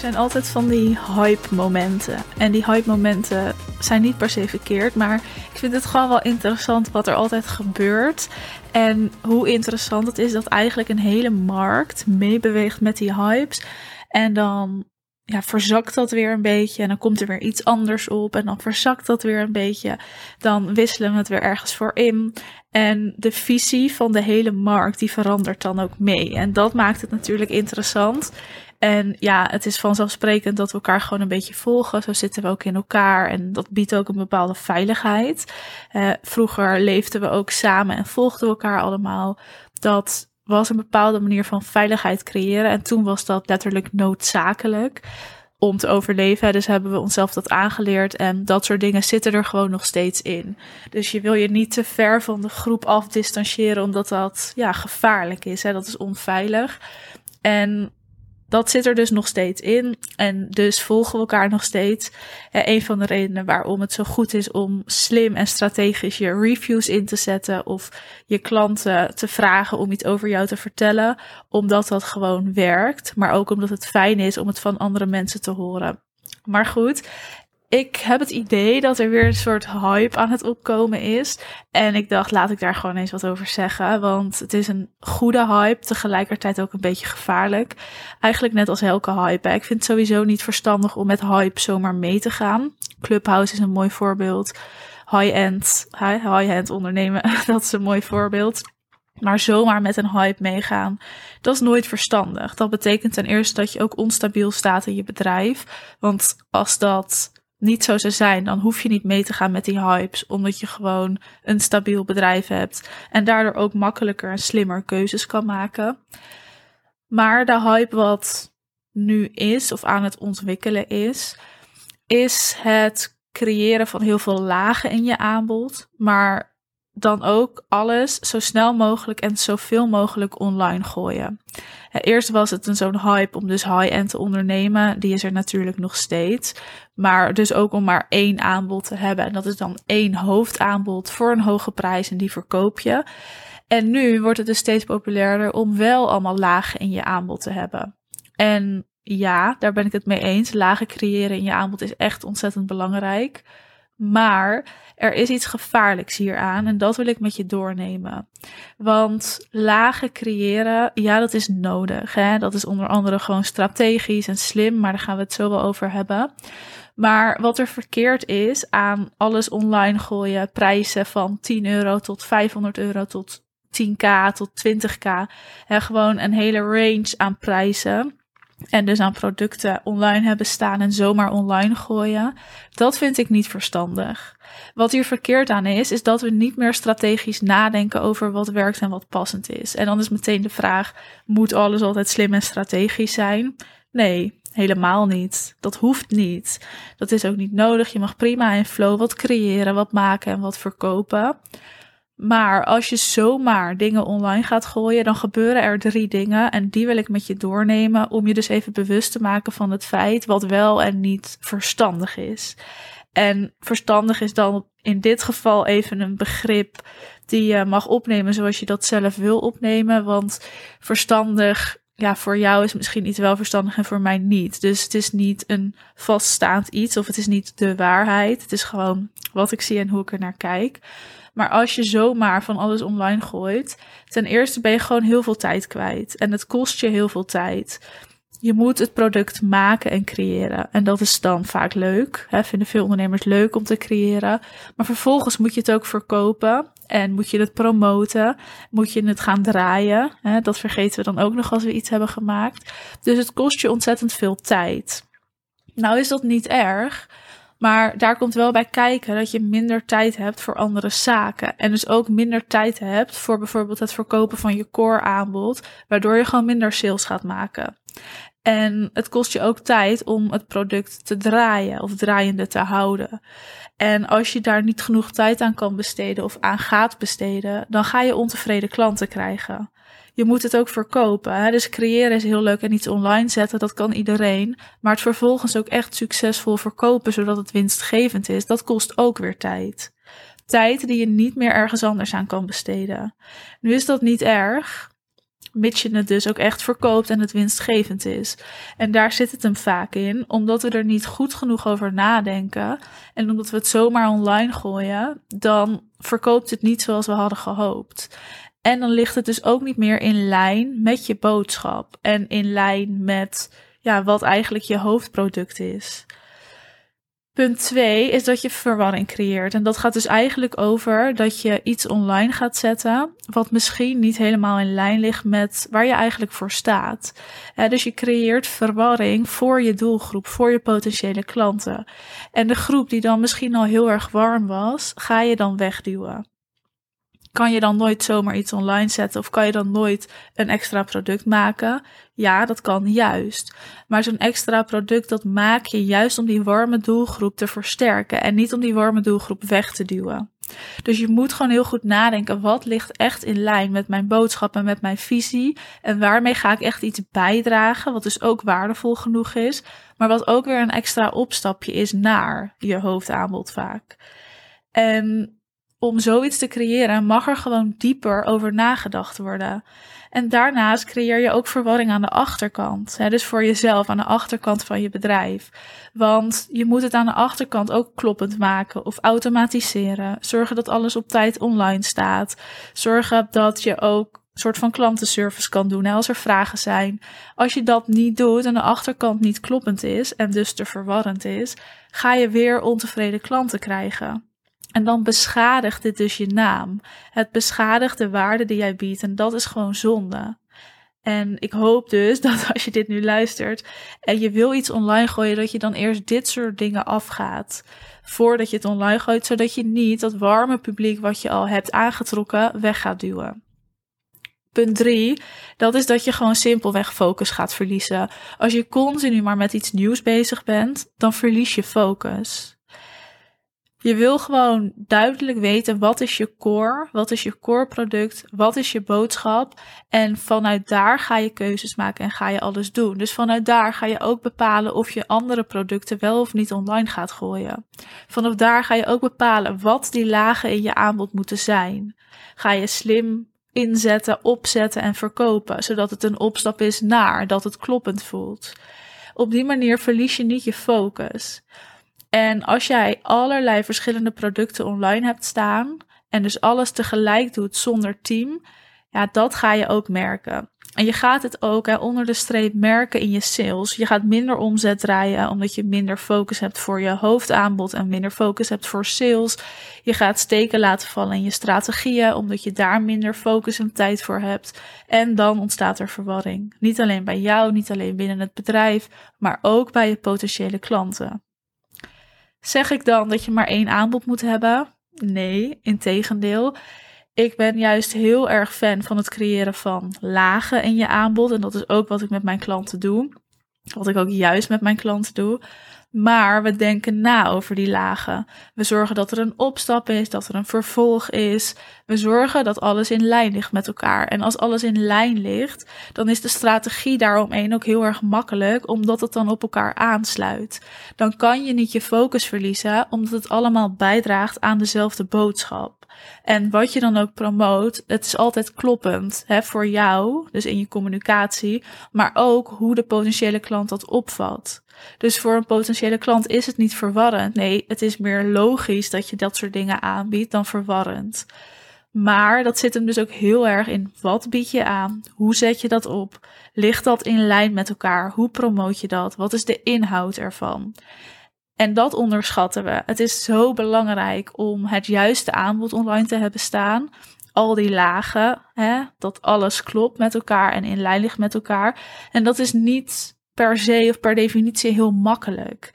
zijn altijd van die hype-momenten. En die hype-momenten zijn niet per se verkeerd, maar ik vind het gewoon wel interessant wat er altijd gebeurt. En hoe interessant het is dat eigenlijk een hele markt meebeweegt met die hypes. En dan ja, verzakt dat weer een beetje en dan komt er weer iets anders op en dan verzakt dat weer een beetje. Dan wisselen we het weer ergens voor in. En de visie van de hele markt die verandert dan ook mee. En dat maakt het natuurlijk interessant. En ja, het is vanzelfsprekend dat we elkaar gewoon een beetje volgen. Zo zitten we ook in elkaar en dat biedt ook een bepaalde veiligheid. Uh, vroeger leefden we ook samen en volgden we elkaar allemaal. Dat was een bepaalde manier van veiligheid creëren. En toen was dat letterlijk noodzakelijk om te overleven. Dus hebben we onszelf dat aangeleerd. En dat soort dingen zitten er gewoon nog steeds in. Dus je wil je niet te ver van de groep af distancieren, omdat dat ja, gevaarlijk is. Hè? Dat is onveilig. En dat zit er dus nog steeds in. En dus volgen we elkaar nog steeds. En een van de redenen waarom het zo goed is om slim en strategisch je reviews in te zetten. Of je klanten te vragen om iets over jou te vertellen. Omdat dat gewoon werkt. Maar ook omdat het fijn is om het van andere mensen te horen. Maar goed, ik heb het idee dat er weer een soort hype aan het opkomen is. En ik dacht, laat ik daar gewoon eens wat over zeggen. Want het is een goede hype, tegelijkertijd ook een beetje gevaarlijk. Eigenlijk net als elke hype. Ik vind het sowieso niet verstandig om met hype zomaar mee te gaan. Clubhouse is een mooi voorbeeld. High-end, high-end ondernemen, dat is een mooi voorbeeld. Maar zomaar met een hype meegaan, dat is nooit verstandig. Dat betekent ten eerste dat je ook onstabiel staat in je bedrijf. Want als dat niet zo zou zijn, dan hoef je niet mee te gaan met die hypes, omdat je gewoon een stabiel bedrijf hebt en daardoor ook makkelijker en slimmer keuzes kan maken. Maar de hype wat nu is of aan het ontwikkelen is, is het creëren van heel veel lagen in je aanbod, maar dan ook alles zo snel mogelijk en zoveel mogelijk online gooien. Eerst was het een zo'n hype om dus high-end te ondernemen. Die is er natuurlijk nog steeds. Maar dus ook om maar één aanbod te hebben. En dat is dan één hoofdaanbod voor een hoge prijs en die verkoop je. En nu wordt het dus steeds populairder om wel allemaal lagen in je aanbod te hebben. En ja, daar ben ik het mee eens. Lagen creëren in je aanbod is echt ontzettend belangrijk. Maar er is iets gevaarlijks hieraan en dat wil ik met je doornemen. Want lagen creëren, ja, dat is nodig. Hè? Dat is onder andere gewoon strategisch en slim, maar daar gaan we het zo wel over hebben. Maar wat er verkeerd is aan alles online gooien, prijzen van 10 euro tot 500 euro tot 10k tot 20k. Hè, gewoon een hele range aan prijzen en dus aan producten online hebben staan en zomaar online gooien, dat vind ik niet verstandig. Wat hier verkeerd aan is, is dat we niet meer strategisch nadenken over wat werkt en wat passend is. En dan is meteen de vraag: moet alles altijd slim en strategisch zijn? Nee, helemaal niet. Dat hoeft niet. Dat is ook niet nodig. Je mag prima in flow wat creëren, wat maken en wat verkopen. Maar als je zomaar dingen online gaat gooien, dan gebeuren er drie dingen. En die wil ik met je doornemen. Om je dus even bewust te maken van het feit wat wel en niet verstandig is. En verstandig is dan in dit geval even een begrip die je mag opnemen zoals je dat zelf wil opnemen. Want verstandig, ja, voor jou is misschien iets wel verstandig en voor mij niet. Dus het is niet een vaststaand iets of het is niet de waarheid. Het is gewoon wat ik zie en hoe ik er naar kijk. Maar als je zomaar van alles online gooit, ten eerste ben je gewoon heel veel tijd kwijt. En het kost je heel veel tijd. Je moet het product maken en creëren. En dat is dan vaak leuk. Hè, vinden veel ondernemers leuk om te creëren. Maar vervolgens moet je het ook verkopen. En moet je het promoten. Moet je het gaan draaien. Hè, dat vergeten we dan ook nog als we iets hebben gemaakt. Dus het kost je ontzettend veel tijd. Nou is dat niet erg. Maar daar komt wel bij kijken dat je minder tijd hebt voor andere zaken. En dus ook minder tijd hebt voor bijvoorbeeld het verkopen van je core aanbod, waardoor je gewoon minder sales gaat maken. En het kost je ook tijd om het product te draaien of draaiende te houden. En als je daar niet genoeg tijd aan kan besteden of aan gaat besteden, dan ga je ontevreden klanten krijgen je moet het ook verkopen. Dus creëren is heel leuk en iets online zetten, dat kan iedereen. Maar het vervolgens ook echt succesvol verkopen, zodat het winstgevend is, dat kost ook weer tijd. Tijd die je niet meer ergens anders aan kan besteden. Nu is dat niet erg, Mits je het dus ook echt verkoopt en het winstgevend is. En daar zit het hem vaak in, omdat we er niet goed genoeg over nadenken. En omdat we het zomaar online gooien, dan verkoopt het niet zoals we hadden gehoopt. En dan ligt het dus ook niet meer in lijn met je boodschap. En in lijn met ja, wat eigenlijk je hoofdproduct is. Punt 2 is dat je verwarring creëert. En dat gaat dus eigenlijk over dat je iets online gaat zetten. wat misschien niet helemaal in lijn ligt met waar je eigenlijk voor staat. dus je creëert verwarring voor je doelgroep, voor je potentiële klanten. En de groep die dan misschien al heel erg warm was, ga je dan wegduwen kan je dan nooit zomaar iets online zetten of kan je dan nooit een extra product maken? Ja, dat kan juist. Maar zo'n extra product dat maak je juist om die warme doelgroep te versterken en niet om die warme doelgroep weg te duwen. Dus je moet gewoon heel goed nadenken, wat ligt echt in lijn met mijn boodschap en met mijn visie en waarmee ga ik echt iets bijdragen, wat dus ook waardevol genoeg is, maar wat ook weer een extra opstapje is naar je hoofdaanbod vaak. En om zoiets te creëren mag er gewoon dieper over nagedacht worden. En daarnaast creëer je ook verwarring aan de achterkant. Hè, dus voor jezelf, aan de achterkant van je bedrijf. Want je moet het aan de achterkant ook kloppend maken of automatiseren. Zorgen dat alles op tijd online staat. Zorgen dat je ook een soort van klantenservice kan doen als er vragen zijn. Als je dat niet doet en de achterkant niet kloppend is en dus te verwarrend is, ga je weer ontevreden klanten krijgen. En dan beschadigt dit dus je naam. Het beschadigt de waarde die jij biedt. En dat is gewoon zonde. En ik hoop dus dat als je dit nu luistert en je wil iets online gooien, dat je dan eerst dit soort dingen afgaat. Voordat je het online gooit, zodat je niet dat warme publiek wat je al hebt aangetrokken weg gaat duwen. Punt 3, dat is dat je gewoon simpelweg focus gaat verliezen. Als je continu maar met iets nieuws bezig bent, dan verlies je focus. Je wil gewoon duidelijk weten wat is je core, wat is je core product, wat is je boodschap. En vanuit daar ga je keuzes maken en ga je alles doen. Dus vanuit daar ga je ook bepalen of je andere producten wel of niet online gaat gooien. Vanaf daar ga je ook bepalen wat die lagen in je aanbod moeten zijn. Ga je slim inzetten, opzetten en verkopen, zodat het een opstap is naar, dat het kloppend voelt. Op die manier verlies je niet je focus. En als jij allerlei verschillende producten online hebt staan en dus alles tegelijk doet zonder team, ja, dat ga je ook merken. En je gaat het ook hè, onder de streep merken in je sales. Je gaat minder omzet draaien omdat je minder focus hebt voor je hoofdaanbod en minder focus hebt voor sales. Je gaat steken laten vallen in je strategieën omdat je daar minder focus en tijd voor hebt. En dan ontstaat er verwarring. Niet alleen bij jou, niet alleen binnen het bedrijf, maar ook bij je potentiële klanten. Zeg ik dan dat je maar één aanbod moet hebben? Nee, integendeel. Ik ben juist heel erg fan van het creëren van lagen in je aanbod. En dat is ook wat ik met mijn klanten doe. Wat ik ook juist met mijn klanten doe. Maar we denken na over die lagen. We zorgen dat er een opstap is, dat er een vervolg is. We zorgen dat alles in lijn ligt met elkaar. En als alles in lijn ligt, dan is de strategie daaromheen ook heel erg makkelijk, omdat het dan op elkaar aansluit. Dan kan je niet je focus verliezen, omdat het allemaal bijdraagt aan dezelfde boodschap. En wat je dan ook promoot, het is altijd kloppend hè, voor jou, dus in je communicatie, maar ook hoe de potentiële klant dat opvat. Dus voor een potentiële klant is het niet verwarrend. Nee, het is meer logisch dat je dat soort dingen aanbiedt dan verwarrend. Maar dat zit hem dus ook heel erg in wat bied je aan? Hoe zet je dat op? Ligt dat in lijn met elkaar? Hoe promoot je dat? Wat is de inhoud ervan? En dat onderschatten we. Het is zo belangrijk om het juiste aanbod online te hebben staan. Al die lagen, hè, dat alles klopt met elkaar en in lijn ligt met elkaar. En dat is niet per se of per definitie heel makkelijk.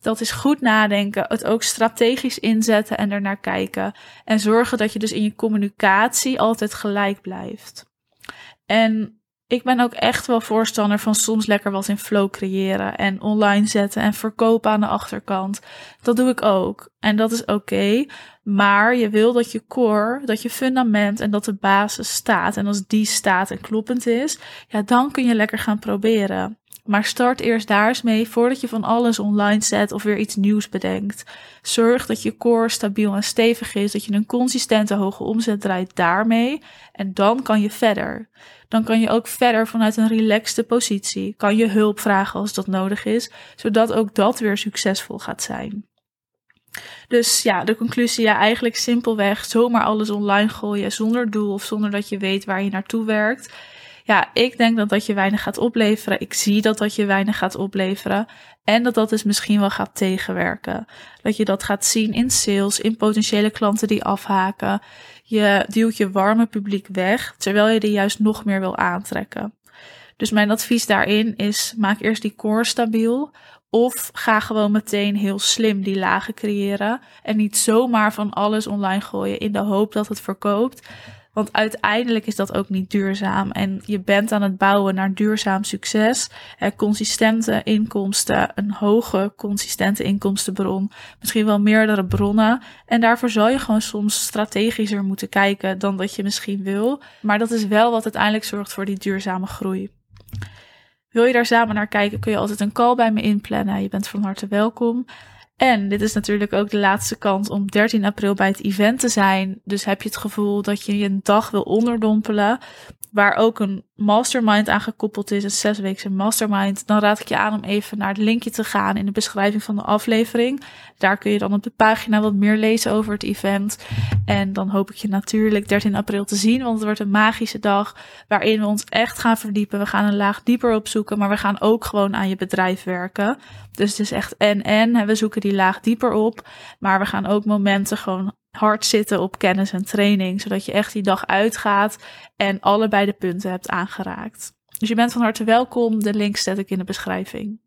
Dat is goed nadenken, het ook strategisch inzetten en ernaar kijken. En zorgen dat je dus in je communicatie altijd gelijk blijft. En ik ben ook echt wel voorstander van soms lekker wat in flow creëren en online zetten en verkopen aan de achterkant. Dat doe ik ook. En dat is oké. maar je wil dat je core, dat je fundament en dat de basis staat. En als die staat en kloppend is, ja, dan kun je lekker gaan proberen. Maar start eerst daar eens mee voordat je van alles online zet of weer iets nieuws bedenkt. Zorg dat je core stabiel en stevig is, dat je een consistente hoge omzet draait daarmee. En dan kan je verder. Dan kan je ook verder vanuit een relaxte positie. Kan je hulp vragen als dat nodig is, zodat ook dat weer succesvol gaat zijn. Dus ja, de conclusie, ja, eigenlijk simpelweg zomaar alles online gooien zonder doel of zonder dat je weet waar je naartoe werkt. Ja, ik denk dat dat je weinig gaat opleveren. Ik zie dat dat je weinig gaat opleveren. En dat dat dus misschien wel gaat tegenwerken. Dat je dat gaat zien in sales, in potentiële klanten die afhaken. Je duwt je warme publiek weg, terwijl je er juist nog meer wil aantrekken. Dus mijn advies daarin is: maak eerst die core stabiel. Of ga gewoon meteen heel slim die lagen creëren. En niet zomaar van alles online gooien in de hoop dat het verkoopt. Want uiteindelijk is dat ook niet duurzaam. En je bent aan het bouwen naar duurzaam succes. consistente inkomsten, een hoge consistente inkomstenbron. Misschien wel meerdere bronnen. En daarvoor zal je gewoon soms strategischer moeten kijken dan dat je misschien wil. Maar dat is wel wat uiteindelijk zorgt voor die duurzame groei. Wil je daar samen naar kijken, kun je altijd een call bij me inplannen. Je bent van harte welkom. En dit is natuurlijk ook de laatste kans om 13 april bij het event te zijn. Dus heb je het gevoel dat je je een dag wil onderdompelen, waar ook een mastermind aan gekoppeld is, een zesweekse mastermind, dan raad ik je aan om even naar het linkje te gaan in de beschrijving van de aflevering. Daar kun je dan op de pagina wat meer lezen over het event. En dan hoop ik je natuurlijk 13 april te zien, want het wordt een magische dag waarin we ons echt gaan verdiepen. We gaan een laag dieper opzoeken, maar we gaan ook gewoon aan je bedrijf werken. Dus het is echt en en. We zoeken die laag dieper op, maar we gaan ook momenten gewoon hard zitten op kennis en training, zodat je echt die dag uitgaat en allebei de punten hebt aangeraakt. Dus je bent van harte welkom. De link zet ik in de beschrijving.